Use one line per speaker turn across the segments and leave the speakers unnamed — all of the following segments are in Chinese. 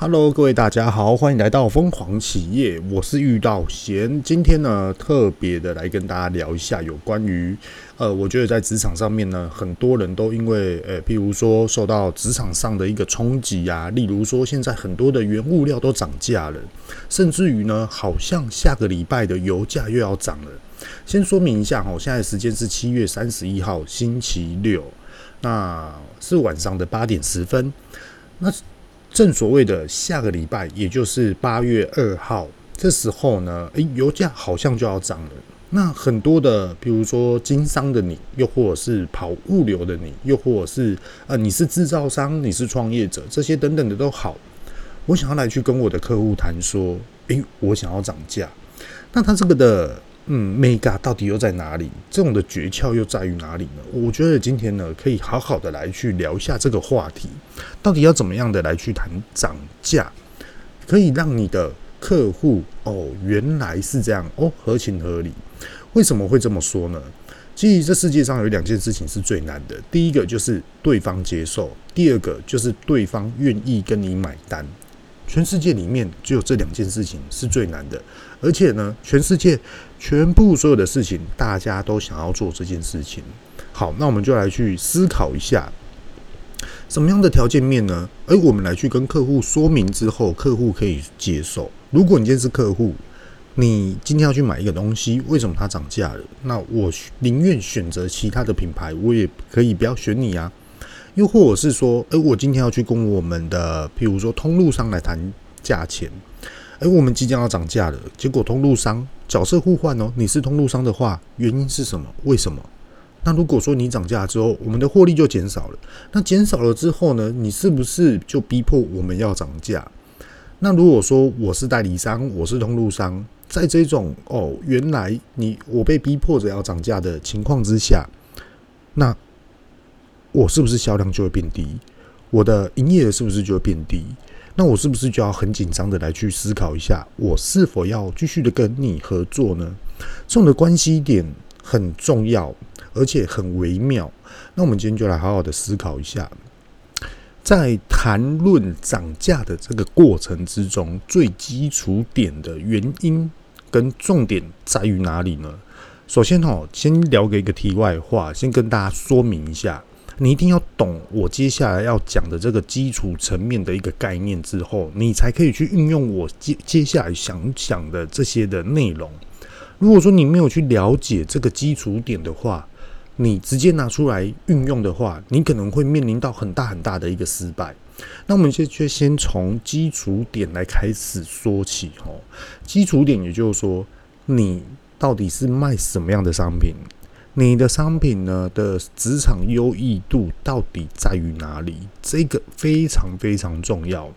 Hello，各位大家好，欢迎来到疯狂企业，我是遇到贤。今天呢，特别的来跟大家聊一下有关于，呃，我觉得在职场上面呢，很多人都因为，呃，譬如说受到职场上的一个冲击啊，例如说现在很多的原物料都涨价了，甚至于呢，好像下个礼拜的油价又要涨了。先说明一下哦，现在时间是七月三十一号星期六，那是晚上的八点十分，那。正所谓的下个礼拜，也就是八月二号，这时候呢，诶，油价好像就要涨了。那很多的，比如说经商的你，又或者是跑物流的你，又或者是呃，你是制造商，你是创业者，这些等等的都好。我想要来去跟我的客户谈说，诶，我想要涨价。那他这个的。嗯，Mega 到底又在哪里？这种的诀窍又在于哪里呢？我觉得今天呢，可以好好的来去聊一下这个话题，到底要怎么样的来去谈涨价，可以让你的客户哦，原来是这样哦，合情合理。为什么会这么说呢？其实这世界上有两件事情是最难的，第一个就是对方接受，第二个就是对方愿意跟你买单。全世界里面只有这两件事情是最难的，而且呢，全世界全部所有的事情，大家都想要做这件事情。好，那我们就来去思考一下，什么样的条件面呢？而我们来去跟客户说明之后，客户可以接受。如果你今天是客户，你今天要去买一个东西，为什么它涨价了？那我宁愿选择其他的品牌，我也可以不要选你啊。又或者是说，诶，我今天要去跟我们的，譬如说通路商来谈价钱，诶，我们即将要涨价了，结果通路商角色互换哦，你是通路商的话，原因是什么？为什么？那如果说你涨价之后，我们的获利就减少了，那减少了之后呢，你是不是就逼迫我们要涨价？那如果说我是代理商，我是通路商，在这种哦，原来你我被逼迫着要涨价的情况之下，那。我是不是销量就会变低？我的营业额是不是就会变低？那我是不是就要很紧张的来去思考一下，我是否要继续的跟你合作呢？这种的关系点很重要，而且很微妙。那我们今天就来好好的思考一下，在谈论涨价的这个过程之中，最基础点的原因跟重点在于哪里呢？首先哦，先聊个一个题外话，先跟大家说明一下。你一定要懂我接下来要讲的这个基础层面的一个概念之后，你才可以去运用我接接下来想讲的这些的内容。如果说你没有去了解这个基础点的话，你直接拿出来运用的话，你可能会面临到很大很大的一个失败。那我们就就先从基础点来开始说起哦。基础点也就是说，你到底是卖什么样的商品？你的商品呢的职场优异度到底在于哪里？这个非常非常重要。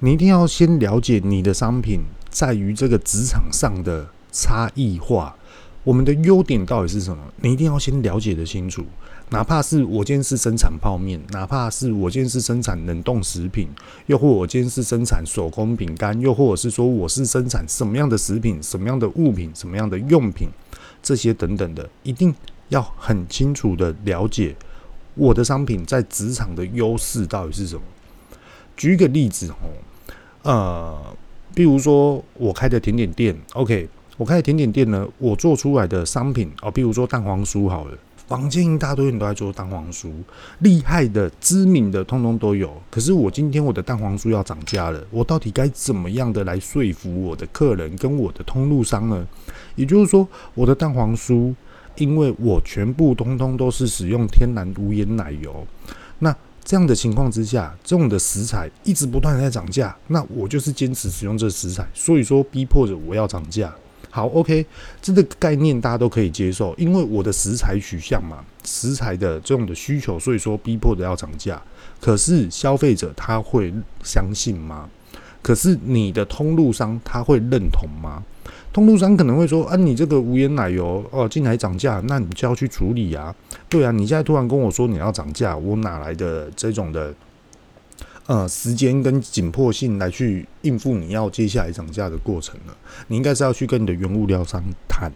你一定要先了解你的商品在于这个职场上的差异化。我们的优点到底是什么？你一定要先了解得清楚。哪怕是我今天是生产泡面，哪怕是我今天是生产冷冻食品，又或我今天是生产手工饼干，又或者是说我是生产什么样的食品、什么样的物品、什么样的用品，这些等等的，一定。要很清楚的了解我的商品在职场的优势到底是什么。举一个例子哦，呃，比如说我开的甜点店，OK，我开的甜点店呢，我做出来的商品哦，比如说蛋黄酥好了，坊间一大堆人都在做蛋黄酥，厉害的、知名的，通通都有。可是我今天我的蛋黄酥要涨价了，我到底该怎么样的来说服我的客人跟我的通路商呢？也就是说，我的蛋黄酥。因为我全部通通都是使用天然无盐奶油，那这样的情况之下，这种的食材一直不断的在涨价，那我就是坚持使用这食材，所以说逼迫着我要涨价。好，OK，这个概念大家都可以接受，因为我的食材取向嘛，食材的这种的需求，所以说逼迫着要涨价。可是消费者他会相信吗？可是你的通路商他会认同吗？通路商可能会说：“啊，你这个无盐奶油哦，进来涨价，那你就要去处理啊。对啊，你现在突然跟我说你要涨价，我哪来的这种的呃时间跟紧迫性来去应付你要接下来涨价的过程呢？你应该是要去跟你的原物料商谈。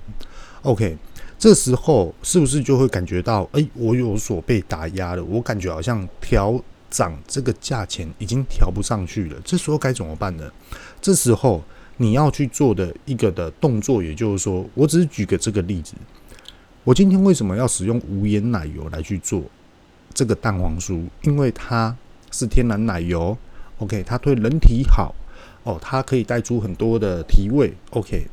OK，这时候是不是就会感觉到，哎，我有所被打压了？我感觉好像调涨，这个价钱已经调不上去了，这时候该怎么办呢？这时候你要去做的一个的动作，也就是说，我只是举个这个例子，我今天为什么要使用无盐奶油来去做这个蛋黄酥？因为它是天然奶油，OK，它对人体好哦，它可以带出很多的提味，OK。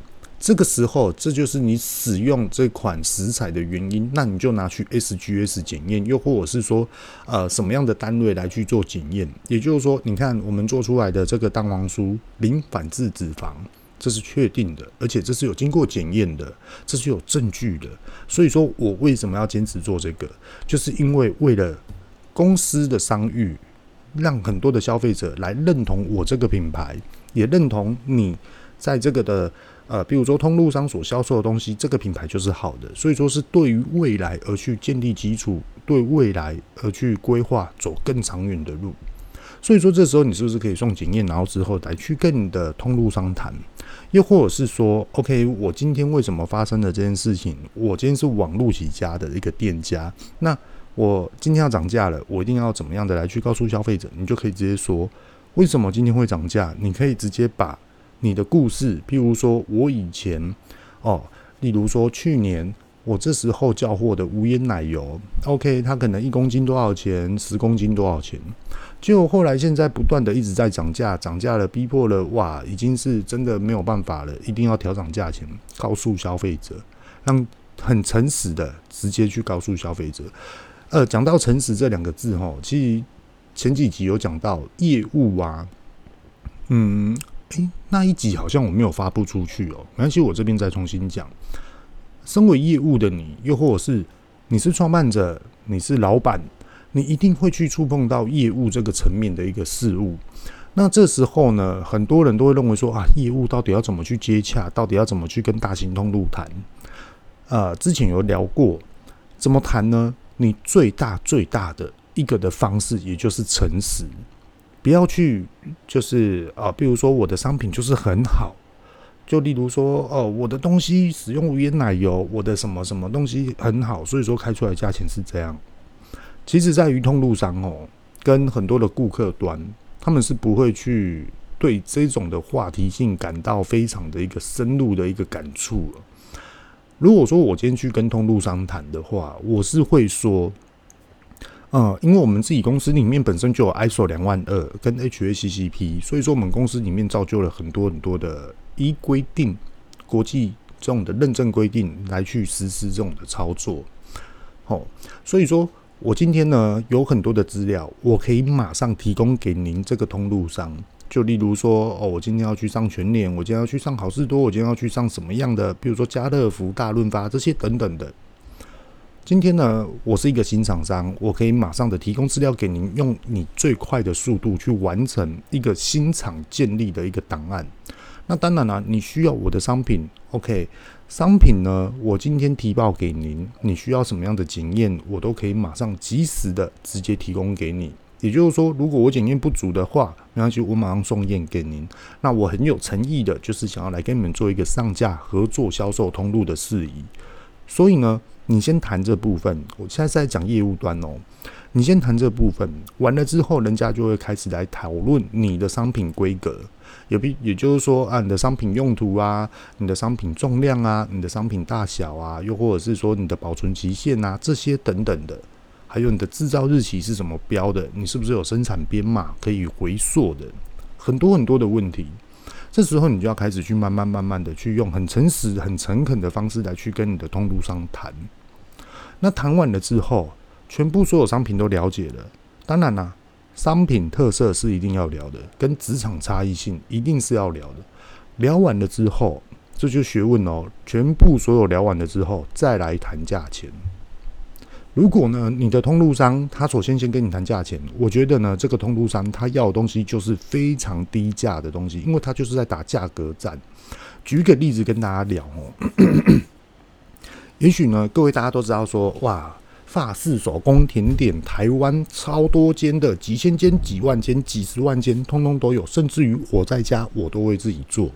这个时候，这就是你使用这款食材的原因。那你就拿去 SGS 检验，又或者是说，呃，什么样的单位来去做检验？也就是说，你看我们做出来的这个蛋黄酥零反式脂肪，这是确定的，而且这是有经过检验的，这是有证据的。所以说我为什么要坚持做这个？就是因为为了公司的商誉，让很多的消费者来认同我这个品牌，也认同你在这个的。呃，比如说通路商所销售的东西，这个品牌就是好的，所以说是对于未来而去建立基础，对未来而去规划走更长远的路。所以说这时候你是不是可以送检验，然后之后来去跟你的通路商谈，又或者是说，OK，我今天为什么发生了这件事情？我今天是网络起家的一个店家，那我今天要涨价了，我一定要怎么样的来去告诉消费者？你就可以直接说，为什么今天会涨价？你可以直接把。你的故事，譬如说我以前哦，例如说去年我这时候叫货的无烟奶油，OK，它可能一公斤多少钱，十公斤多少钱，结果后来现在不断的一直在涨价，涨价了，逼迫了，哇，已经是真的没有办法了，一定要调涨价钱，告诉消费者，让很诚实的直接去告诉消费者。呃，讲到诚实这两个字，哈，其实前几集有讲到业务啊，嗯。诶，那一集好像我没有发布出去哦，没关系，我这边再重新讲。身为业务的你，又或者是你是创办者，你是老板，你一定会去触碰到业务这个层面的一个事物。那这时候呢，很多人都会认为说啊，业务到底要怎么去接洽，到底要怎么去跟大型通路谈？呃，之前有聊过，怎么谈呢？你最大最大的一个的方式，也就是诚实。不要去，就是啊，比如说我的商品就是很好，就例如说哦，我的东西使用无盐奶油，我的什么什么东西很好，所以说开出来价钱是这样。其实，在于通路上哦，跟很多的顾客端，他们是不会去对这种的话题性感到非常的一个深入的一个感触。如果说我今天去跟通路商谈的话，我是会说。嗯，因为我们自己公司里面本身就有 ISO 两万二跟 HACCP，所以说我们公司里面造就了很多很多的依规定、国际这种的认证规定来去实施这种的操作。好，所以说我今天呢有很多的资料，我可以马上提供给您这个通路商。就例如说，哦，我今天要去上全联，我今天要去上好事多，我今天要去上什么样的，比如说家乐福、大润发这些等等的。今天呢，我是一个新厂商，我可以马上的提供资料给您，用你最快的速度去完成一个新厂建立的一个档案。那当然了，你需要我的商品，OK？商品呢，我今天提报给您，你需要什么样的检验，我都可以马上及时的直接提供给你。也就是说，如果我检验不足的话，没关系，我马上送验给您。那我很有诚意的，就是想要来跟你们做一个上架合作销售通路的事宜。所以呢。你先谈这部分，我现在是在讲业务端哦。你先谈这部分，完了之后，人家就会开始来讨论你的商品规格，也比也就是说啊，你的商品用途啊，你的商品重量啊，你的商品大小啊，又或者是说你的保存期限啊，这些等等的，还有你的制造日期是怎么标的，你是不是有生产编码可以回溯的，很多很多的问题。这时候你就要开始去慢慢慢慢的去用很诚实、很诚恳的方式来去跟你的通路商谈。那谈完了之后，全部所有商品都了解了。当然啦，商品特色是一定要聊的，跟职场差异性一定是要聊的。聊完了之后，这就学问哦。全部所有聊完了之后，再来谈价钱。如果呢，你的通路商他首先先跟你谈价钱，我觉得呢，这个通路商他要的东西就是非常低价的东西，因为他就是在打价格战。举个例子跟大家聊哦，也许呢，各位大家都知道说，哇，法式手工甜点，台湾超多间的，几千间、几万间、几十万间，通通都有，甚至于我在家我都会自己做。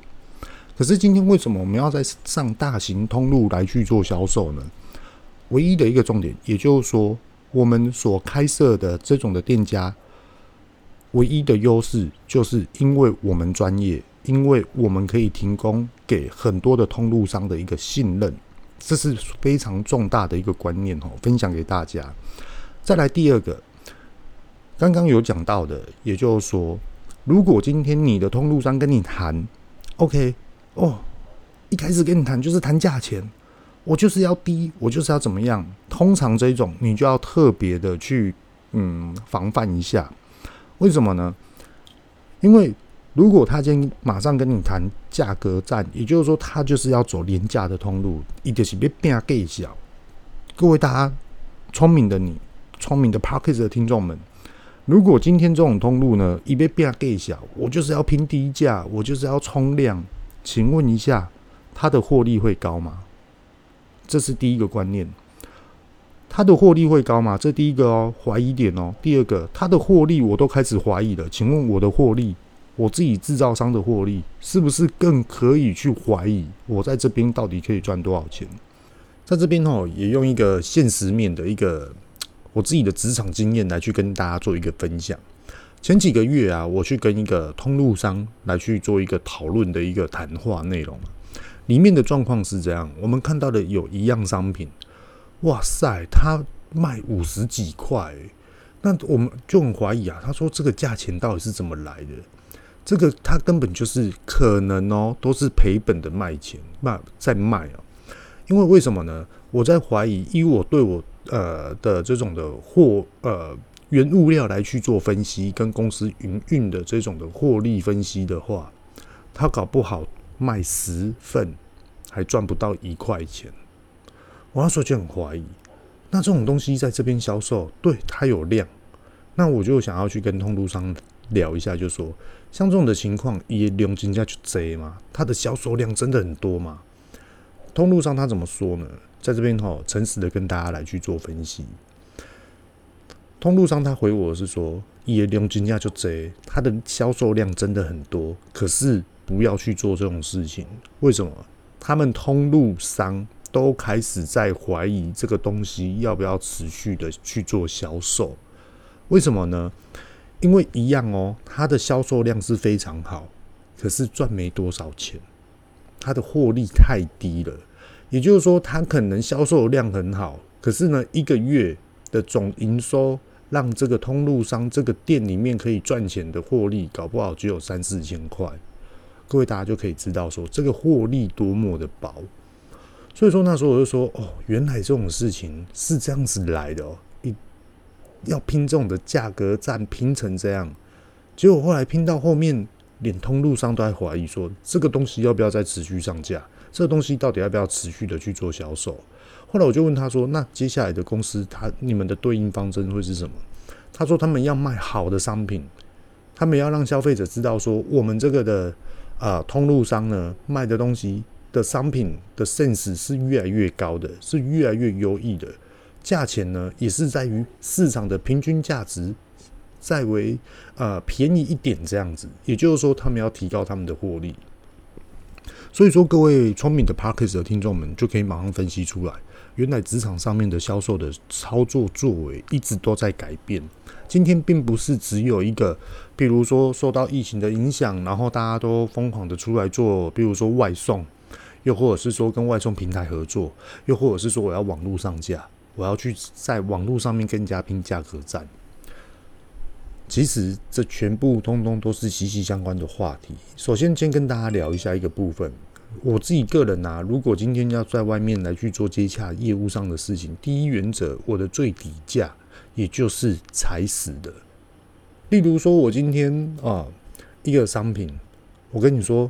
可是今天为什么我们要在上大型通路来去做销售呢？唯一的一个重点，也就是说，我们所开设的这种的店家，唯一的优势就是因为我们专业，因为我们可以提供给很多的通路商的一个信任，这是非常重大的一个观念哦，分享给大家。再来第二个，刚刚有讲到的，也就是说，如果今天你的通路商跟你谈，OK，哦，一开始跟你谈就是谈价钱，我就是要低，我就是要怎么样，通常这种你就要特别的去嗯防范一下。为什么呢？因为如果他今天马上跟你谈价格战，也就是说他就是要走廉价的通路，一定是别变更小。各位大家聪明的你，聪明的 Podcast 的听众们，如果今天这种通路呢，一被变给小，我就是要拼低价，我就是要冲量，请问一下，他的获利会高吗？这是第一个观念。他的获利会高吗？这第一个哦，怀疑点哦。第二个，他的获利我都开始怀疑了。请问我的获利，我自己制造商的获利，是不是更可以去怀疑我在这边到底可以赚多少钱？在这边哦，也用一个现实面的一个我自己的职场经验来去跟大家做一个分享。前几个月啊，我去跟一个通路商来去做一个讨论的一个谈话内容，里面的状况是这样：我们看到的有一样商品。哇塞，他卖五十几块，那我们就很怀疑啊。他说这个价钱到底是怎么来的？这个他根本就是可能哦，都是赔本的卖钱，卖在卖啊。因为为什么呢？我在怀疑，以我对我呃的这种的货呃原物料来去做分析，跟公司营运的这种的获利分析的话，他搞不好卖十份还赚不到一块钱。我那时候就很怀疑，那这种东西在这边销售，对它有量，那我就想要去跟通路商聊一下，就说像这种的情况，也量人家就贼嘛，它的销售量真的很多嘛？通路商他怎么说呢？在这边吼，诚实的跟大家来去做分析。通路商他回我是说，也量金价就贼，它的销售量真的很多，可是不要去做这种事情。为什么？他们通路商。都开始在怀疑这个东西要不要持续的去做销售？为什么呢？因为一样哦，它的销售量是非常好，可是赚没多少钱，它的获利太低了。也就是说，它可能销售量很好，可是呢，一个月的总营收让这个通路商这个店里面可以赚钱的获利，搞不好只有三四千块。各位大家就可以知道说，这个获利多么的薄。所以说那时候我就说哦，原来这种事情是这样子来的哦，一要拼这种的价格战拼成这样，结果后来拼到后面，连通路商都在怀疑说这个东西要不要再持续上架，这个东西到底要不要持续的去做销售？后来我就问他说，那接下来的公司他你们的对应方针会是什么？他说他们要卖好的商品，他们要让消费者知道说我们这个的、呃、通路商呢卖的东西。的商品的 sense 是越来越高的，是越来越优异的，价钱呢也是在于市场的平均价值，再为呃便宜一点这样子，也就是说他们要提高他们的获利。所以说各位聪明的 Parkers 的听众们就可以马上分析出来，原来职场上面的销售的操作作为一直都在改变。今天并不是只有一个，比如说受到疫情的影响，然后大家都疯狂的出来做，比如说外送。又或者是说跟外送平台合作，又或者是说我要网络上架，我要去在网络上面跟人家拼价格战。其实这全部通通都是息息相关的话题。首先，先跟大家聊一下一个部分。我自己个人啊，如果今天要在外面来去做接洽业务上的事情，第一原则，我的最底价也就是踩死的。例如说，我今天啊一个商品，我跟你说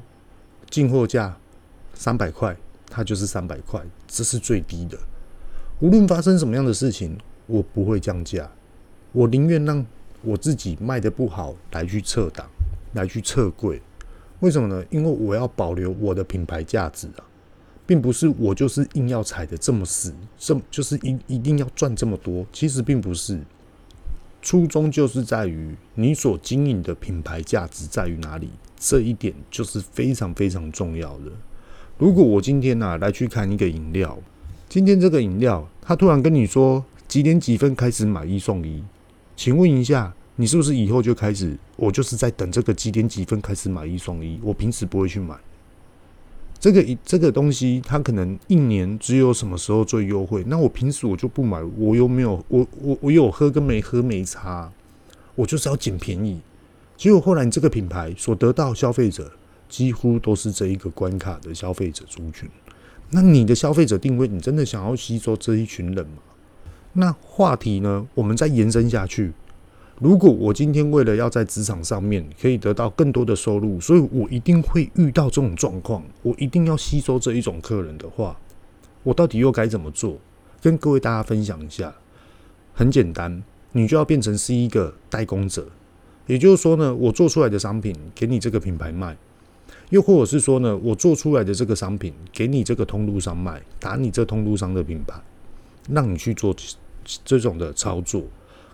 进货价。三百块，它就是三百块，这是最低的。无论发生什么样的事情，我不会降价。我宁愿让我自己卖得不好，来去撤档，来去撤柜。为什么呢？因为我要保留我的品牌价值啊，并不是我就是硬要踩得这么死，这就是一一定要赚这么多。其实并不是，初衷就是在于你所经营的品牌价值在于哪里，这一点就是非常非常重要的。如果我今天呢、啊、来去看一个饮料，今天这个饮料，他突然跟你说几点几分开始买一送一，请问一下，你是不是以后就开始，我就是在等这个几点几分开始买一送一，我平时不会去买。这个一这个东西，它可能一年只有什么时候最优惠，那我平时我就不买，我又没有，我我我有喝跟没喝没差，我就是要捡便宜。结果后来你这个品牌所得到消费者，几乎都是这一个关卡的消费者族群。那你的消费者定位，你真的想要吸收这一群人吗？那话题呢，我们再延伸下去。如果我今天为了要在职场上面可以得到更多的收入，所以我一定会遇到这种状况，我一定要吸收这一种客人的话，我到底又该怎么做？跟各位大家分享一下。很简单，你就要变成是一个代工者，也就是说呢，我做出来的商品给你这个品牌卖，又或者是说呢，我做出来的这个商品给你这个通路商卖，打你这通路商的品牌，让你去做这种的操作。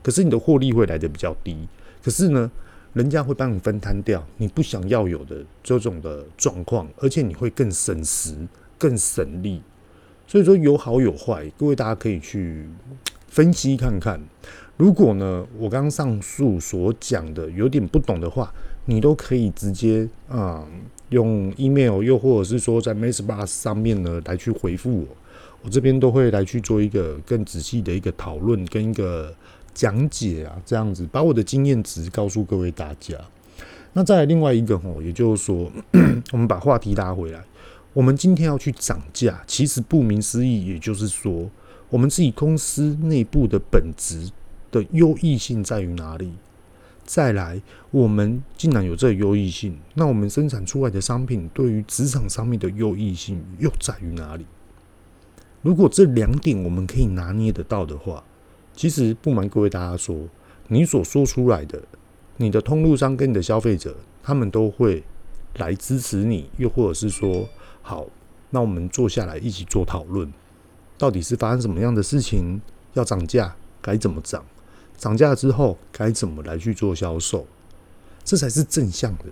可是你的获利会来的比较低，可是呢，人家会帮你分摊掉你不想要有的这种的状况，而且你会更省时、更省力。所以说有好有坏，各位大家可以去分析看看。如果呢，我刚上述所讲的有点不懂的话，你都可以直接啊、用 email，又或者是说在 MixerBox 上面呢来去回复我，我这边都会来去做一个更仔细的一个讨论跟一个。讲解啊，这样子把我的经验值告诉各位大家。那再来另外一个吼，也就是说，我们把话题拉回来，我们今天要去涨价，其实顾名思义，也就是说，我们自己公司内部的本质的优异性在于哪里？再来，我们既然有这优异性，那我们生产出来的商品对于职场上面的优异性又在于哪里？如果这两点我们可以拿捏得到的话，其实不瞒各位大家说，你所说出来的，你的通路商跟你的消费者，他们都会来支持你，又或者是说，好，那我们坐下来一起做讨论，到底是发生什么样的事情，要涨价该怎么涨，涨价之后该怎么来去做销售，这才是正向的。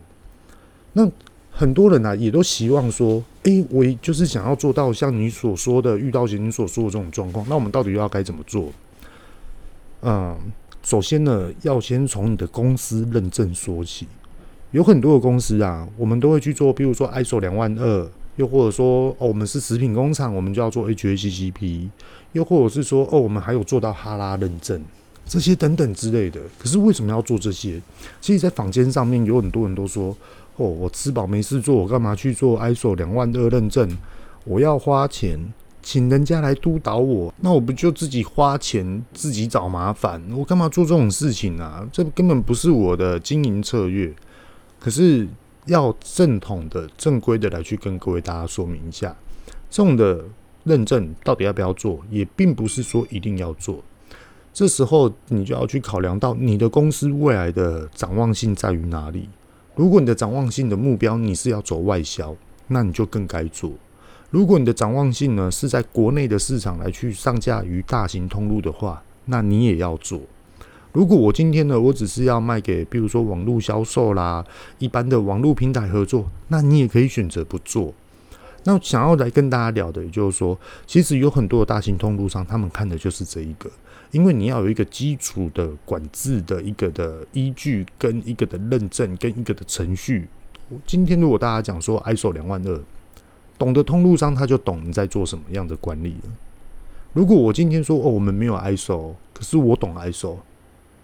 那很多人呢、啊，也都希望说，诶，我就是想要做到像你所说的，遇到像你所说的这种状况，那我们到底要该怎么做？嗯，首先呢，要先从你的公司认证说起。有很多的公司啊，我们都会去做，比如说 ISO 两万二，又或者说哦，我们是食品工厂，我们就要做 HACCP，又或者是说哦，我们还有做到哈拉认证，这些等等之类的。可是为什么要做这些？其实，在坊间上面有很多人都说，哦，我吃饱没事做，我干嘛去做 ISO 两万二认证？我要花钱。请人家来督导我，那我不就自己花钱自己找麻烦？我干嘛做这种事情啊？这根本不是我的经营策略。可是要正统的、正规的来去跟各位大家说明一下，这种的认证到底要不要做，也并不是说一定要做。这时候你就要去考量到你的公司未来的展望性在于哪里。如果你的展望性的目标你是要走外销，那你就更该做。如果你的展望性呢，是在国内的市场来去上架于大型通路的话，那你也要做。如果我今天呢，我只是要卖给，比如说网络销售啦，一般的网络平台合作，那你也可以选择不做。那想要来跟大家聊的，也就是说，其实有很多的大型通路上，他们看的就是这一个，因为你要有一个基础的管制的一个的依据，跟一个的认证，跟一个的程序。今天如果大家讲说 ISO 两万二。懂得通路商，他就懂你在做什么样的管理了。如果我今天说哦，我们没有 ISO，可是我懂 ISO，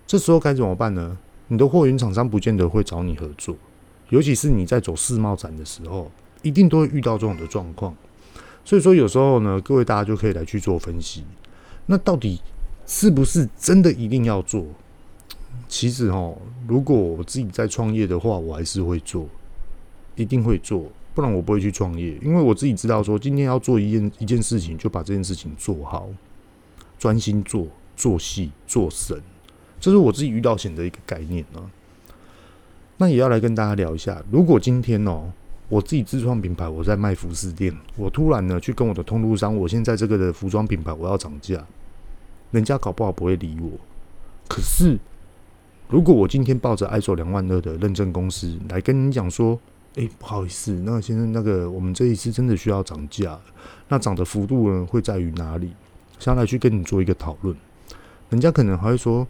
这时候该怎么办呢？你的货源厂商不见得会找你合作，尤其是你在走世贸展的时候，一定都会遇到这种的状况。所以说，有时候呢，各位大家就可以来去做分析。那到底是不是真的一定要做？其实哦，如果我自己在创业的话，我还是会做，一定会做。不然我不会去创业，因为我自己知道说，今天要做一件一件事情，就把这件事情做好，专心做，做细做深，这是我自己遇到险的一个概念啊。那也要来跟大家聊一下，如果今天哦，我自己自创品牌，我在卖服饰店，我突然呢去跟我的通路商，我现在这个的服装品牌我要涨价，人家搞不好不会理我。可是如果我今天抱着 ISO 两万二的认证公司来跟你讲说，哎、不好意思，那先生，那个我们这一次真的需要涨价，那涨的幅度呢会在于哪里？下来去跟你做一个讨论，人家可能还会说，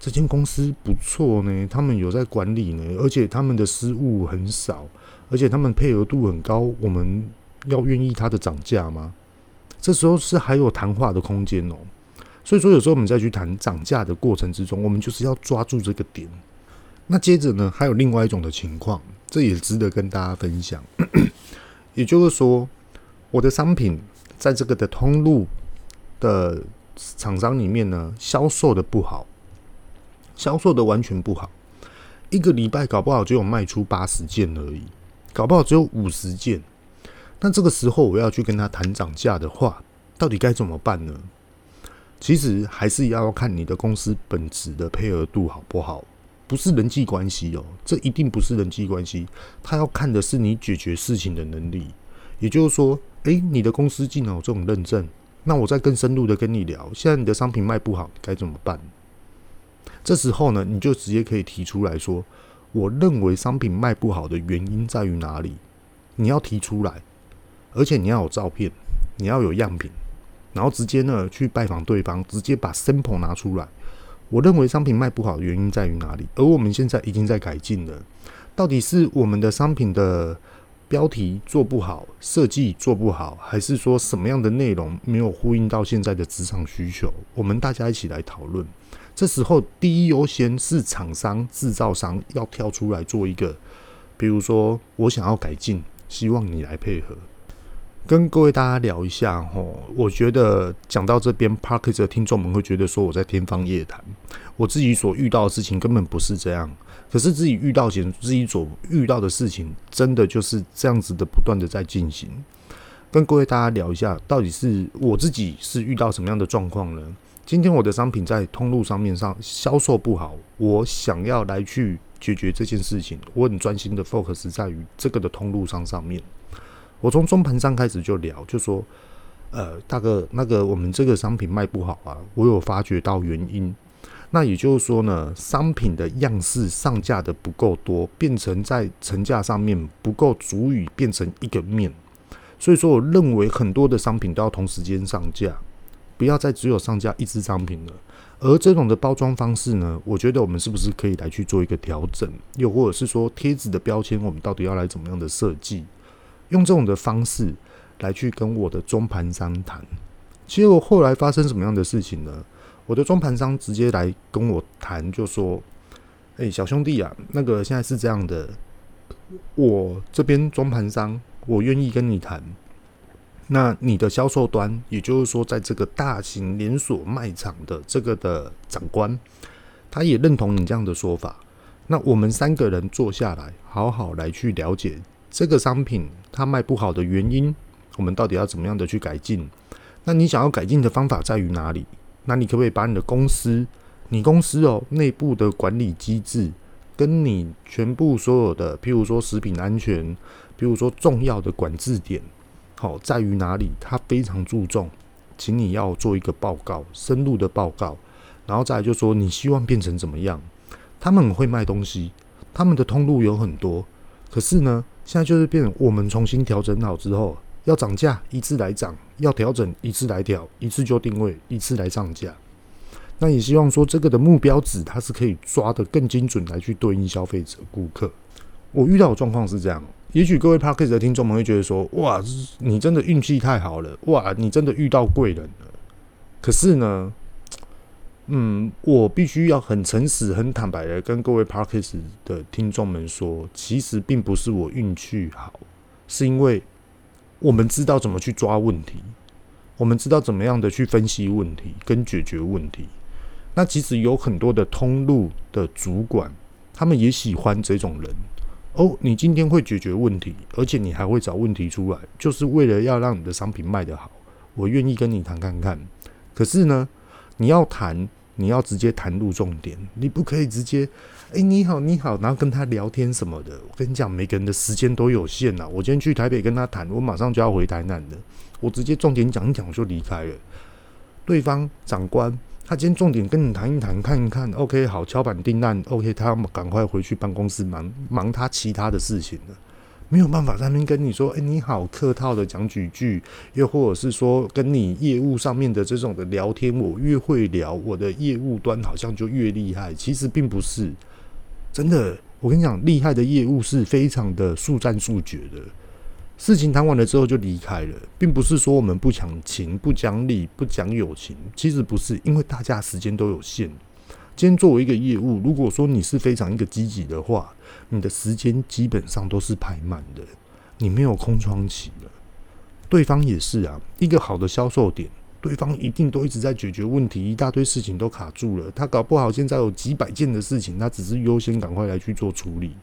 这间公司不错呢，他们有在管理呢，而且他们的失误很少，而且他们配合度很高，我们要愿意他的涨价吗？这时候是还有谈话的空间哦。所以说，有时候我们再去谈涨价的过程之中，我们就是要抓住这个点。那接着呢，还有另外一种的情况，这也值得跟大家分享。也就是说，我的商品在这个的通路的厂商里面呢，销售的不好。销售的完全不好，一个礼拜搞不好只有卖出八十件而已，搞不好只有五十件。那这个时候我要去跟他谈涨价的话，到底该怎么办呢？其实还是要看你的公司本质的配合度好不好，不是人际关系哦，这一定不是人际关系，他要看的是你解决事情的能力。也就是说，诶，你的公司既然有这种认证，那我再更深入的跟你聊，现在你的商品卖不好，该怎么办？这时候呢，你就直接可以提出来说，我认为商品卖不好的原因在于哪里？你要提出来，而且你要有照片，你要有样品，然后直接呢去拜访对方，直接把 sample 拿出来。我认为商品卖不好的原因在于哪里？而我们现在已经在改进了，到底是我们的商品的标题做不好，设计做不好，还是说什么样的内容没有呼应到现在的职场需求？我们大家一起来讨论。这时候，第一优先是厂商、制造商要跳出来做一个，比如说我想要改进，希望你来配合，跟各位大家聊一下吼。我觉得讲到这边 p a r k e 的听众们会觉得说我在天方夜谭，我自己所遇到的事情根本不是这样。可是自己遇到前，自己所遇到的事情，真的就是这样子的，不断的在进行。跟各位大家聊一下，到底是我自己是遇到什么样的状况呢？今天我的商品在通路上面上销售不好，我想要来去解决这件事情，我很专心的 focus 在于这个的通路上上面。我从中盘上开始就聊，就说，呃，大哥，那个我们这个商品卖不好啊，我有发觉到原因。那也就是说呢，商品的样式上架的不够多，变成在成架上面不够足以变成一个面。所以说，我认为很多的商品都要同时间上架。不要再只有上架一支商品了，而这种的包装方式呢，我觉得我们是不是可以来去做一个调整？又或者是说贴纸的标签，我们到底要来怎么样的设计？用这种的方式来去跟我的中盘商谈。其实我后来发生什么样的事情呢？我的中盘商直接来跟我谈，就说：“哎，小兄弟啊，那个现在是这样的，我这边中盘商，我愿意跟你谈。”那你的销售端，也就是说，在这个大型连锁卖场的这个的长官，他也认同你这样的说法。那我们三个人坐下来，好好来去了解这个商品它卖不好的原因，我们到底要怎么样的去改进？那你想要改进的方法在于哪里？那你可不可以把你的公司，你公司哦内部的管理机制，跟你全部所有的，譬如说食品安全，譬如说重要的管制点。好，在于哪里？他非常注重，请你要做一个报告，深入的报告，然后再来就说你希望变成怎么样？他们会卖东西，他们的通路有很多，可是呢，现在就是变成我们重新调整好之后，要涨价一次来涨，要调整一次来调，一次就定位，一次来上架。那也希望说这个的目标值，它是可以抓得更精准来去对应消费者顾客。我遇到的状况是这样。也许各位 Podcast 的听众们会觉得说：“哇，你真的运气太好了！哇，你真的遇到贵人了。”可是呢，嗯，我必须要很诚实、很坦白的跟各位 Podcast 的听众们说，其实并不是我运气好，是因为我们知道怎么去抓问题，我们知道怎么样的去分析问题跟解决问题。那其实有很多的通路的主管，他们也喜欢这种人。哦，你今天会解决问题，而且你还会找问题出来，就是为了要让你的商品卖得好。我愿意跟你谈看看。可是呢，你要谈，你要直接谈入重点，你不可以直接，哎，你好，你好，然后跟他聊天什么的。我跟你讲，每个人的时间都有限呐。我今天去台北跟他谈，我马上就要回台南的，我直接重点讲一讲我就离开了。对方长官。他今天重点跟你谈一谈，看一看，OK，好，敲板定案，OK，他赶快回去办公室忙忙他其他的事情了。没有办法在那边跟你说，哎，你好，客套的讲几句，又或者是说跟你业务上面的这种的聊天，我越会聊，我的业务端好像就越厉害。其实并不是，真的，我跟你讲，厉害的业务是非常的速战速决的。事情谈完了之后就离开了，并不是说我们不讲情、不讲理、不讲友情，其实不是，因为大家时间都有限。今天作为一个业务，如果说你是非常一个积极的话，你的时间基本上都是排满的，你没有空窗期了。对方也是啊，一个好的销售点，对方一定都一直在解决问题，一大堆事情都卡住了，他搞不好现在有几百件的事情，他只是优先赶快来去做处理。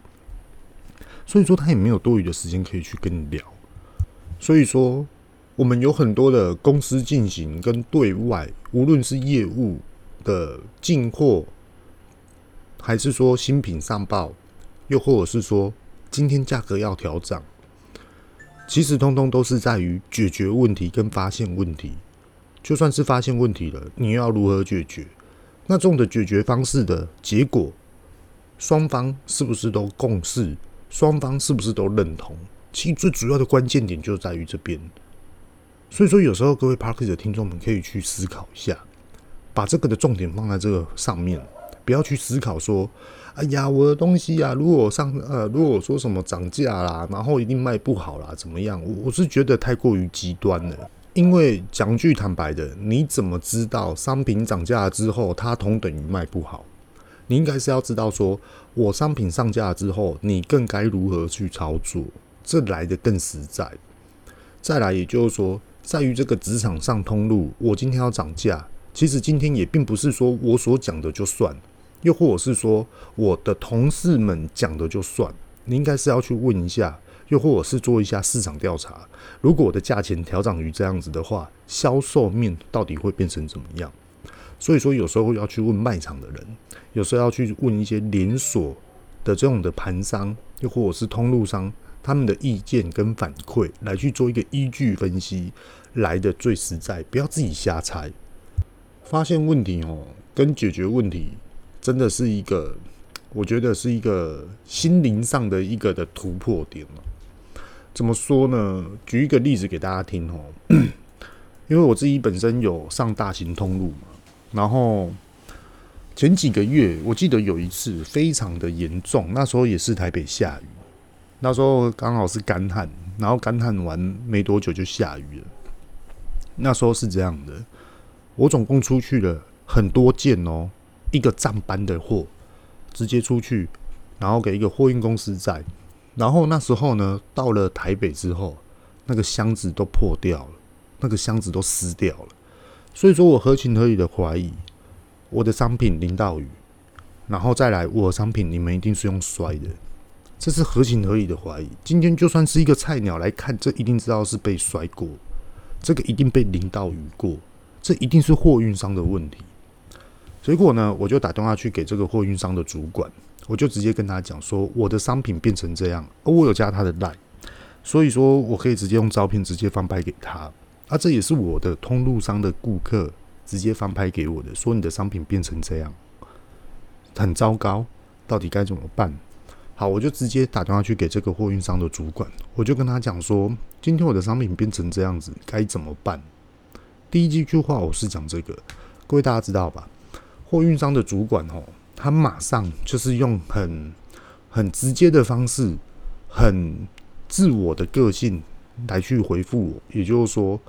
所以说他也没有多余的时间可以去跟你聊，所以说我们有很多的公司进行跟对外，无论是业务的进货，还是说新品上报，又或者是说今天价格要调涨，其实通通都是在于解决问题跟发现问题。就算是发现问题了，你又要如何解决？那这种的解决方式的结果，双方是不是都共识？双方是不是都认同？其实最主要的关键点就在于这边。所以说，有时候各位 Podcast 的听众们可以去思考一下，把这个的重点放在这个上面，不要去思考说：“哎呀，我的东西啊，如果上呃，如果说什么涨价啦，然后一定卖不好啦，怎么样？”我我是觉得太过于极端了。因为讲句坦白的，你怎么知道商品涨价之后，它同等于卖不好？你应该是要知道说，我商品上架之后，你更该如何去操作，这来得更实在。再来，也就是说，在于这个职场上通路，我今天要涨价，其实今天也并不是说我所讲的就算，又或者是说我的同事们讲的就算。你应该是要去问一下，又或者是做一下市场调查。如果我的价钱调涨于这样子的话，销售面到底会变成怎么样？所以说，有时候要去问卖场的人。有时候要去问一些连锁的这种的盘商，又或者是通路商，他们的意见跟反馈，来去做一个依据分析，来的最实在。不要自己瞎猜。发现问题哦，跟解决问题，真的是一个，我觉得是一个心灵上的一个的突破点。怎么说呢？举一个例子给大家听哦，因为我自己本身有上大型通路嘛，然后。前几个月，我记得有一次非常的严重，那时候也是台北下雨，那时候刚好是干旱，然后干旱完没多久就下雨了。那时候是这样的，我总共出去了很多件哦，一个站班的货直接出去，然后给一个货运公司载，然后那时候呢，到了台北之后，那个箱子都破掉了，那个箱子都湿掉了，所以说我合情合理的怀疑。我的商品淋到雨，然后再来，我的商品你们一定是用摔的，这是合情合理的怀疑。今天就算是一个菜鸟来看，这一定知道是被摔过，这个一定被淋到雨过，这一定是货运商的问题。结果呢，我就打电话去给这个货运商的主管，我就直接跟他讲说，我的商品变成这样，而我有加他的 line，所以说我可以直接用照片直接翻拍给他，啊，这也是我的通路商的顾客。直接翻拍给我的，说你的商品变成这样，很糟糕，到底该怎么办？好，我就直接打电话去给这个货运商的主管，我就跟他讲说，今天我的商品变成这样子，该怎么办？第一句话我是讲这个，各位大家知道吧？货运商的主管哦，他马上就是用很很直接的方式，很自我的个性来去回复我，也就是说。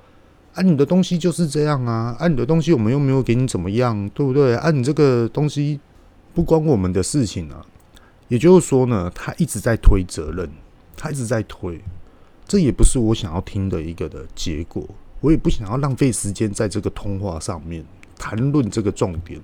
啊，你的东西就是这样啊！啊，你的东西我们又没有给你怎么样，对不对？啊，你这个东西不关我们的事情啊。也就是说呢，他一直在推责任，他一直在推，这也不是我想要听的一个的结果。我也不想要浪费时间在这个通话上面谈论这个重点，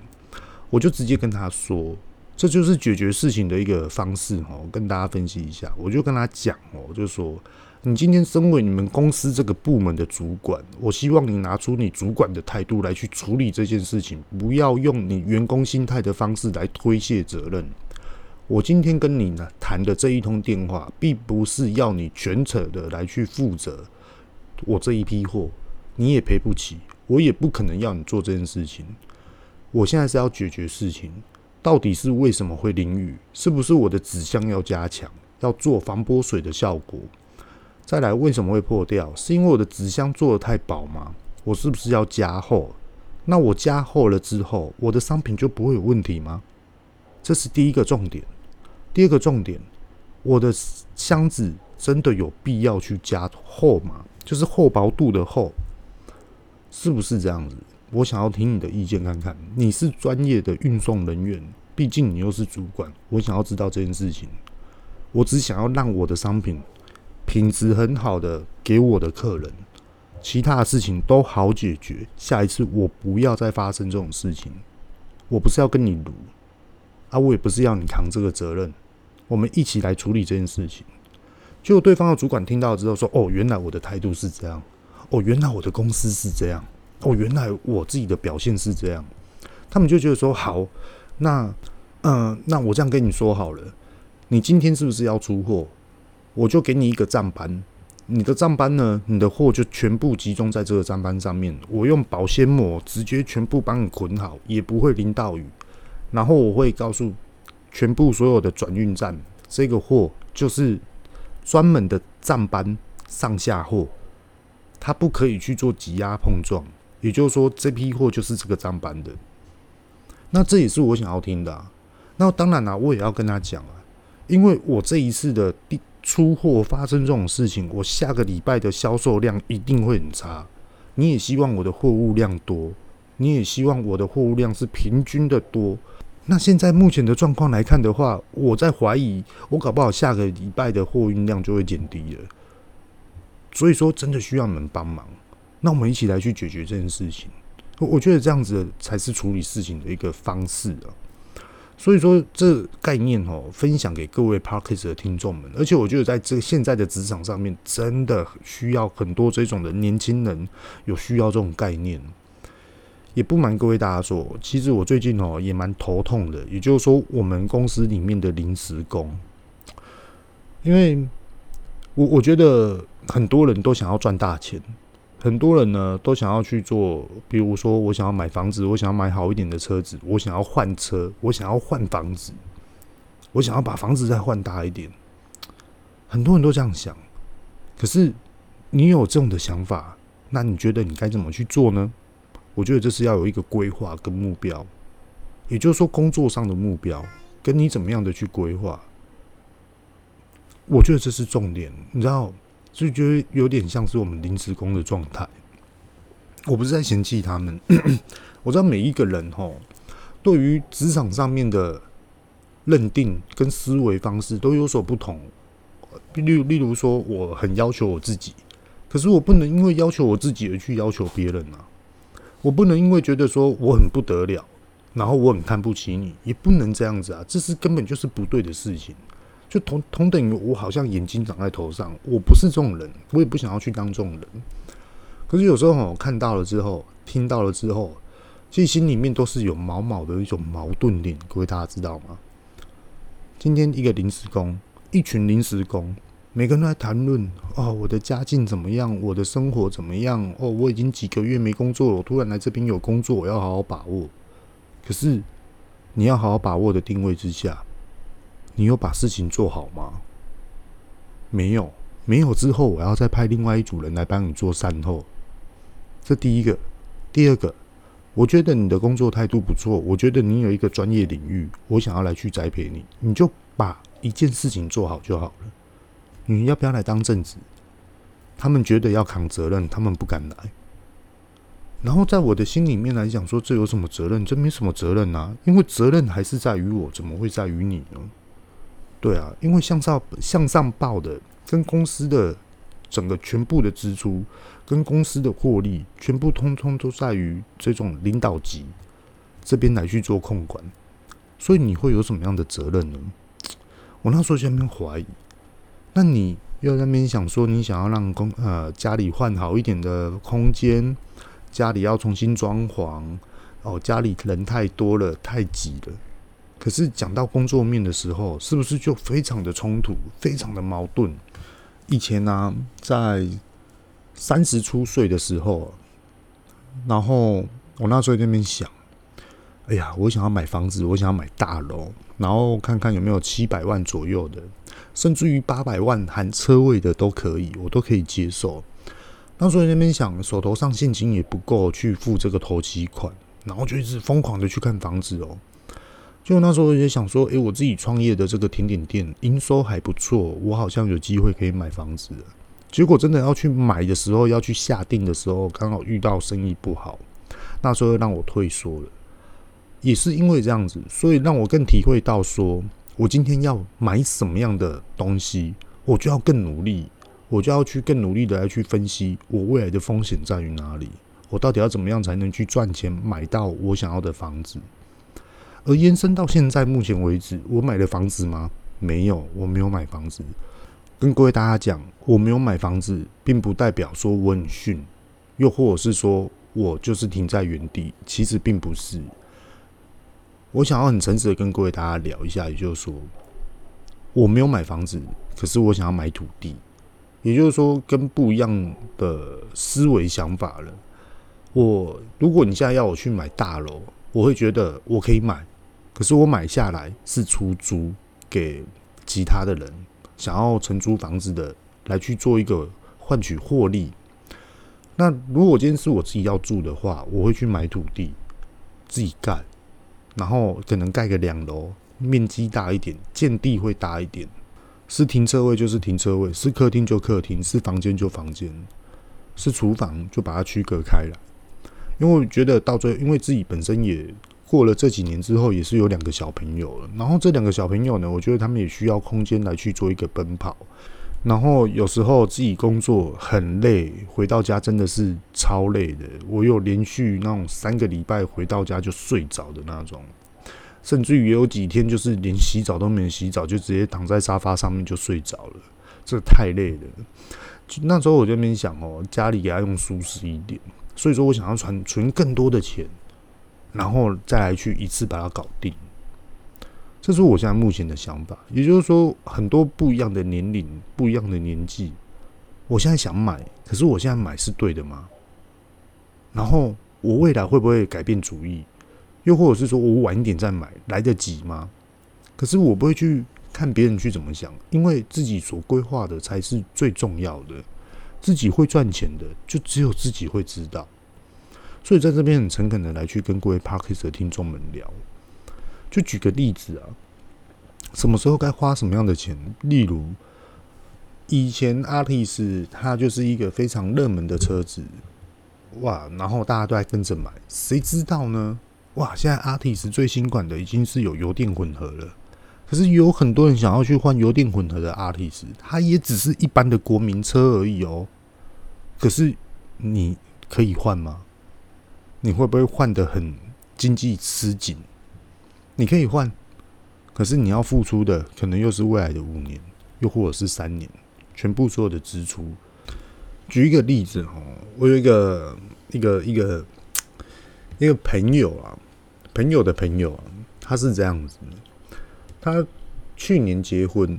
我就直接跟他说，这就是解决事情的一个方式哦。跟大家分析一下，我就跟他讲哦，就说。你今天身为你们公司这个部门的主管，我希望你拿出你主管的态度来去处理这件事情，不要用你员工心态的方式来推卸责任。我今天跟你呢谈的这一通电话，并不是要你全扯的来去负责我这一批货，你也赔不起，我也不可能要你做这件事情。我现在是要解决事情，到底是为什么会淋雨？是不是我的纸箱要加强？要做防泼水的效果。再来，为什么会破掉？是因为我的纸箱做的太薄吗？我是不是要加厚？那我加厚了之后，我的商品就不会有问题吗？这是第一个重点。第二个重点，我的箱子真的有必要去加厚吗？就是厚薄度的厚，是不是这样子？我想要听你的意见看看。你是专业的运送人员，毕竟你又是主管，我想要知道这件事情。我只想要让我的商品品质很好的给我的客人，其他的事情都好解决。下一次我不要再发生这种事情。我不是要跟你卢啊，我也不是要你扛这个责任。我们一起来处理这件事情。结果对方的主管听到之后说：“哦，原来我的态度是这样。哦，原来我的公司是这样。哦，原来我自己的表现是这样。”他们就觉得说：“好，那嗯、那我这样跟你说好了，你今天是不是要出货？我就给你一个账班，你的账班呢，你的货就全部集中在这个账班上面。我用保鲜膜直接全部帮你捆好，也不会淋到雨。然后我会告诉全部所有的转运站，这个货就是。”专门的账班上下货，他不可以去做挤压碰撞，也就是说，这批货就是这个账班的。那这也是我想要听的啊。那当然了，我也要跟他讲啊，因为我这一次的出货发生这种事情，我下个礼拜的销售量一定会很差。你也希望我的货物量多，你也希望我的货物量是平均的多。那现在目前的状况来看的话，我在怀疑，我搞不好下个礼拜的货运量就会减低了。所以说，真的需要你们帮忙。那我们一起来去解决这件事情。我我觉得这样子才是处理事情的一个方式啊。所以说，这概念哦，分享给各位 Podcast 的听众们。而且，我觉得在这个现在的职场上面，真的需要很多这种的年轻人有需要这种概念。也不瞒各位大家说，其实我最近哦也蛮头痛的。也就是说，我们公司里面的临时工，因为我我觉得很多人都想要赚大钱，很多人呢都想要去做，比如说我想要买房子，我想要买好一点的车子，我想要换车，我想要换房子，我想要把房子再换大一点。很多人都这样想，可是你有这种的想法，那你觉得你该怎么去做呢？我觉得这是要有一个规划跟目标，也就是说工作上的目标跟你怎么样的去规划，我觉得这是重点。你知道，所以觉得有点像是我们临时工的状态。我不是在嫌弃他们，我知道每一个人齁，对于职场上面的认定跟思维方式都有所不同。例，例如说，我很要求我自己，可是我不能因为要求我自己而去要求别人啊。我不能因为觉得说我很不得了，然后我很看不起你，也不能这样子啊！这是根本就是不对的事情，就同同等于我好像眼睛长在头上，我不是这种人，我也不想要去当这种人。可是有时候我看到了之后，听到了之后，其实心里面都是有毛毛的一种矛盾点，各位大家知道吗？今天一个临时工，一群临时工。每个人都在谈论哦，我的家境怎么样？我的生活怎么样？哦，我已经几个月没工作了，我突然来这边有工作，我要好好把握。可是，你要好好把握的定位之下，你有把事情做好吗？没有，没有之后，我要再派另外一组人来帮你做善后。这第一个，第二个，我觉得你的工作态度不错，我觉得你有一个专业领域，我想要来去栽培你，你就把一件事情做好就好了。你要不要来当正职？他们觉得要扛责任，他们不敢来。然后在我的心里面来讲，说这有什么责任？这没什么责任啊，因为责任还是在于我，怎么会在于你呢？对啊，因为向上向上报的，跟公司的整个全部的支出，跟公司的获利，全部通通都在于这种领导级这边来去做控管。所以你会有什么样的责任呢？我那时候就在那边怀疑。那你又在那边想说，你想要让公呃家里换好一点的空间，家里要重新装潢哦，家里人太多了，太挤了。可是讲到工作面的时候，是不是就非常的冲突，非常的矛盾？以前呢、在三十出岁的时候，然后我那时候在那边想，哎呀，我想要买房子，我想要买大楼，然后看看有没有七百万左右的，甚至于八百万含车位的都可以，我都可以接受。那时候那边想，手头上现金也不够去付这个头期款，然后就一直疯狂的去看房子哦。就那时候也想说，诶，我自己创业的这个甜点店营收还不错，我好像有机会可以买房子。结果真的要去买的时候，要去下定的时候，刚好遇到生意不好，那时候让我退缩了。也是因为这样子，所以让我更体会到说，我今天要买什么样的东西，我就要更努力，我就要去更努力的来去分析我未来的风险在于哪里，我到底要怎么样才能去赚钱买到我想要的房子。而延伸到现在目前为止，我买了房子吗？没有，我没有买房子。跟各位大家讲，我没有买房子，并不代表说我很逊，又或者是说我就是停在原地。其实并不是。我想要很诚实的跟各位大家聊一下，也就是说，我没有买房子，可是我想要买土地。也就是说，跟不一样的思维想法了。我如果你现在要我去买大楼，我会觉得我可以买。可是我买下来是出租给其他的人，想要承租房子的来去做一个换取获利。那如果今天是我自己要住的话，我会去买土地自己盖，然后可能盖个两楼，面积大一点，建地会大一点。是停车位就是停车位，是客厅就客厅，是房间就房间，是厨房就把它区隔开来。因为我觉得到最后，因为自己本身也。过了这几年之后，也是有两个小朋友了。然后这两个小朋友呢，我觉得他们也需要空间来去做一个奔跑。然后有时候自己工作很累，回到家真的是超累的。我有连续那种三个礼拜回到家就睡着的那种，甚至于有几天就是连洗澡都没洗澡，就直接躺在沙发上面就睡着了。这太累了。那时候我就没想哦，家里给他用舒适一点，所以说我想要存存更多的钱。然后再来去一次把它搞定，这是我现在目前的想法。也就是说，很多不一样的年龄、不一样的年纪，我现在想买，可是我现在买是对的吗？然后我未来会不会改变主意？又或者是说我晚一点再买，来得及吗？可是我不会去看别人去怎么想，因为自己所规划的才是最重要的。自己会赚钱的，就只有自己会知道。所以在这边很诚恳的来去跟各位 p a r k e s 的听众们聊，就举个例子啊，什么时候该花什么样的钱？例如，以前 Artis 它就是一个非常热门的车子，哇，然后大家都在跟着买，谁知道呢？哇，现在 Artis 最新款的已经是有油电混合了，可是有很多人想要去换油电混合的 Artis，它也只是一般的国民车而已哦。可是你可以换吗？你会不会换得很经济吃紧？你可以换，可是你要付出的可能又是未来的五年，又或者是三年，全部所有的支出。举一个例子哦，我有一个一个一个一个朋友啊，朋友的朋友啊，他是这样子的，他去年结婚，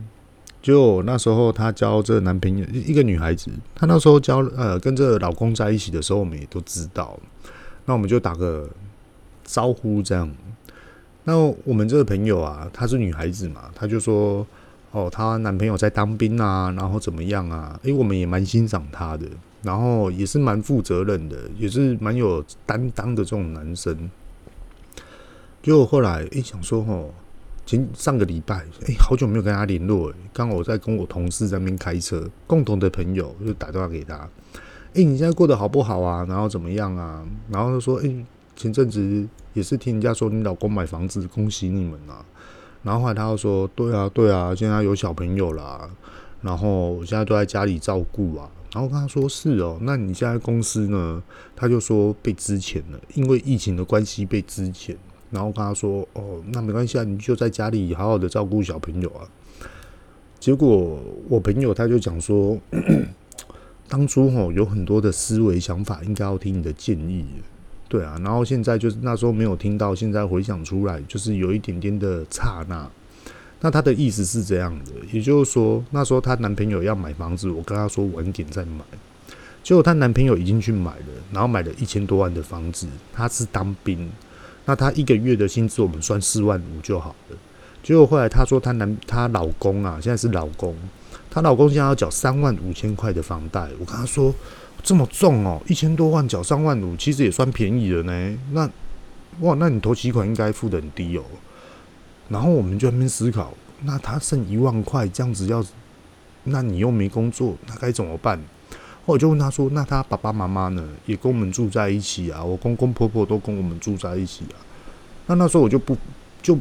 就那时候他交这个男朋友一个女孩子，他那时候交呃跟这个老公在一起的时候，我们也都知道。那我们就打个招呼，这样。那我们这个朋友啊，她是女孩子嘛，她就说：“哦，她男朋友在当兵啊，然后怎么样啊？”诶，我们也蛮欣赏她的，然后也是蛮负责任的，也是蛮有担当的这种男生。就后来诶，想说哦，前上个礼拜诶，好久没有跟他联络，刚好我在跟我同事在那边开车，共同的朋友就打电话给他。哎、你现在过得好不好啊？然后怎么样啊？然后他说：“哎、前阵子也是听人家说你老公买房子，恭喜你们啊。”然后后来他又说：“对啊，对啊，现在有小朋友啦，然后我现在都在家里照顾啊。”然后跟他说：“是哦，那你现在公司呢？”他就说被支遣了，因为疫情的关系被支遣。然后跟他说：“哦，那没关系啊，你就在家里好好的照顾小朋友啊。”结果我朋友他就讲说。当初吼有很多的思维想法，应该要听你的建议，对啊。然后现在就是那时候没有听到，现在回想出来，就是有一点点的刹那。那他的意思是这样的，也就是说那时候她男朋友要买房子，我跟她说晚点再买。结果她男朋友已经去买了，然后买了一千多万的房子。他是当兵，那他一个月的薪资我们算四万五就好了。结果后来她说她男她老公啊，现在是老公，她老公现在要缴三万五千块的房贷。我跟她说这么重哦，一千多万缴三万五，其实也算便宜了呢。那哇，那你头期款应该付得很低哦。然后我们就在那边思考，那他剩一万块这样子要，那你又没工作，那该怎么办？我就问他说：“那他爸爸妈妈呢？也跟我们住在一起啊？我公公婆婆都跟我们住在一起啊？”那那时候我就不就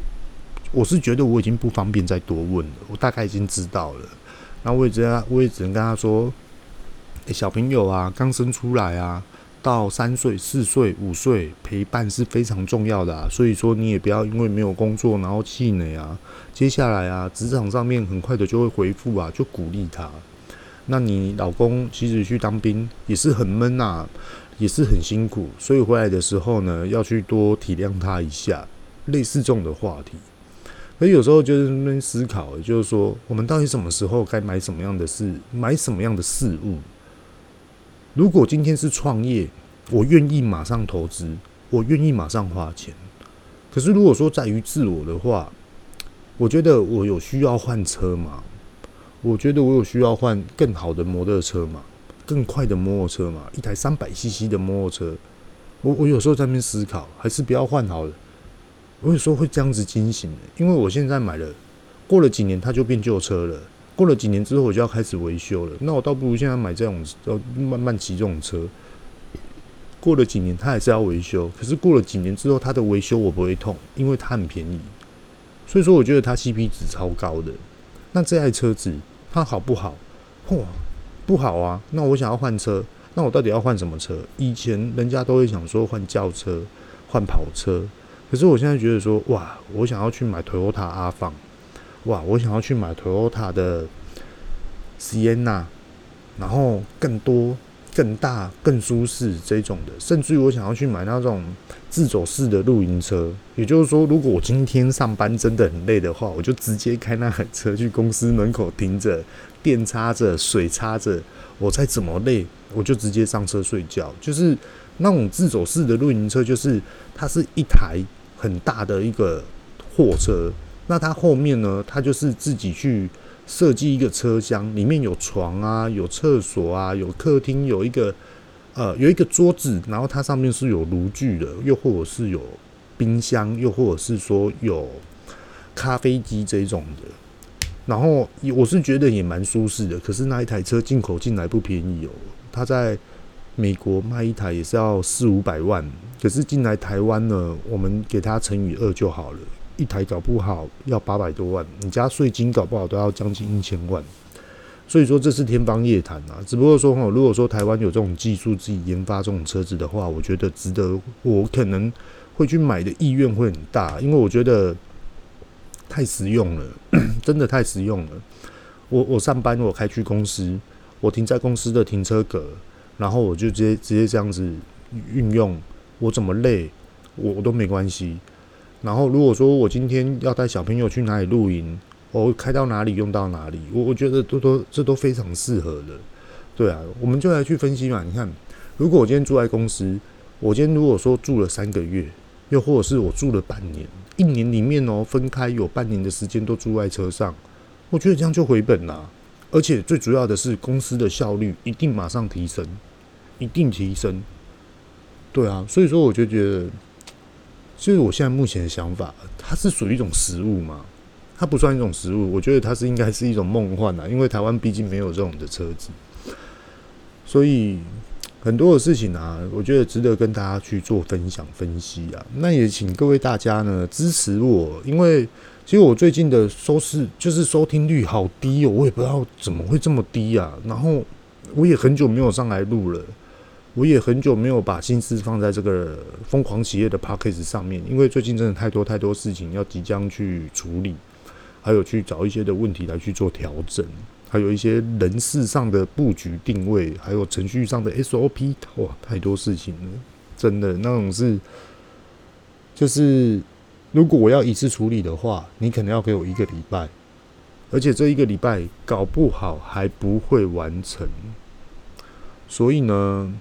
我是觉得我已经不方便再多问了，我大概已经知道了。那我也只能我也只能跟他说：“，小朋友啊，刚生出来啊。”到三岁、四岁、五岁，陪伴是非常重要的啊。所以说，你也不要因为没有工作然后气馁啊。接下来啊，职场上面很快的就会回复啊，就鼓励他。那你老公其实去当兵也是很闷呐，也是很辛苦，所以回来的时候呢，要去多体谅他一下。类似这种的话题，可有时候就是那边思考，就是说，我们到底什么时候该买什么样的事，买什么样的事物？如果今天是创业，我愿意马上投资，我愿意马上花钱。可是如果说在于自我的话，我觉得我有需要换车吗？我觉得我有需要换更好的摩托车吗？更快的摩托车吗？一台三百 CC 的摩托车，我我有时候在那边思考，还是不要换好了。我有时候会这样子惊醒的，因为我现在买了，过了几年它就变旧车了。过了几年之后，我就要开始维修了。那我倒不如现在买这种，呃，慢慢骑这种车。过了几年，它还是要维修。可是过了几年之后，它的维修我不会痛，因为它很便宜。所以说，我觉得它 CP 值超高的。那这台车子它好不好？嚯，不好啊！那我想要换车，那我到底要换什么车？以前人家都会想说换轿车、换跑车，可是我现在觉得说，哇，我想要去买 Toyota 阿放。哇！我想要去买 Toyota 的 Sienna，然后更多、更大、更舒适这种的，甚至于我想要去买那种自走式的露营车。也就是说，如果我今天上班真的很累的话，我就直接开那台车去公司门口停着，电插着，水插着，我再怎么累，我就直接上车睡觉。就是那种自走式的露营车，就是它是一台很大的一个货车。那它后面呢？它就是自己去设计一个车厢，里面有床啊，有厕所啊，有客厅，有一个呃，有一个桌子，然后它上面是有炉具的，又或者是有冰箱，又或者是说有咖啡机这种的。然后我是觉得也蛮舒适的。可是那一台车进口进来不便宜哦，它在美国卖一台也是要四五百万，可是进来台湾呢，我们给它乘以二就好了。一台搞不好要八百多万，你加税金搞不好都要将近一千万，所以说这是天方夜谭啊！只不过说哈，如果说台湾有这种技术自己研发这种车子的话，我觉得值得，我可能会去买的意愿会很大，因为我觉得太实用了，真的太实用了。我我上班我开去公司，我停在公司的停车格，然后我就直接直接这样子运用，我怎么累我我都没关系。然后，如果说我今天要带小朋友去哪里露营，我开到哪里用到哪里，我我觉得都都这都非常适合的，对啊，我们就来去分析嘛。你看，如果我今天住在公司，我今天如果说住了三个月，又或者是我住了半年，一年里面哦分开有半年的时间都住在车上，我觉得这样就回本啦。而且最主要的是，公司的效率一定马上提升，一定提升。对啊，所以说我就觉得。就是我现在目前的想法，它是属于一种实物嘛？它不算一种实物，我觉得它是应该是一种梦幻啊，因为台湾毕竟没有这种的车子，所以很多的事情啊，我觉得值得跟大家去做分享分析啊。那也请各位大家呢支持我，因为其实我最近的收视就是收听率好低哦，我也不知道怎么会这么低啊。然后我也很久没有上来录了。我也很久没有把心思放在这个疯狂企业的 Podcast 上面，因为最近真的太多太多事情要即将去处理，还有去找一些的问题来去做调整，还有一些人事上的布局定位，还有程序上的 SOP，哇，太多事情了，真的那种是，就是如果我要一次处理的话，你可能要给我一个礼拜，而且这一个礼拜搞不好还不会完成，所以呢。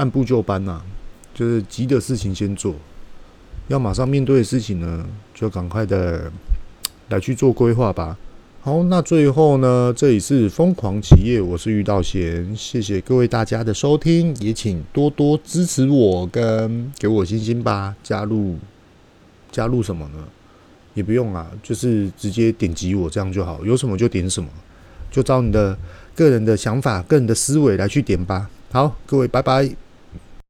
按部就班呐、就是急的事情先做，要马上面对的事情呢，就赶快的来去做规划吧。好，那最后呢，这里是疯狂企业，我是玉道贤，谢谢各位大家的收听，也请多多支持我跟给我星星吧。加入加入什么呢？也不用啊，就是直接点击我这样就好，有什么就点什么，就照你的个人的想法、个人的思维来去点吧。好，各位，拜拜。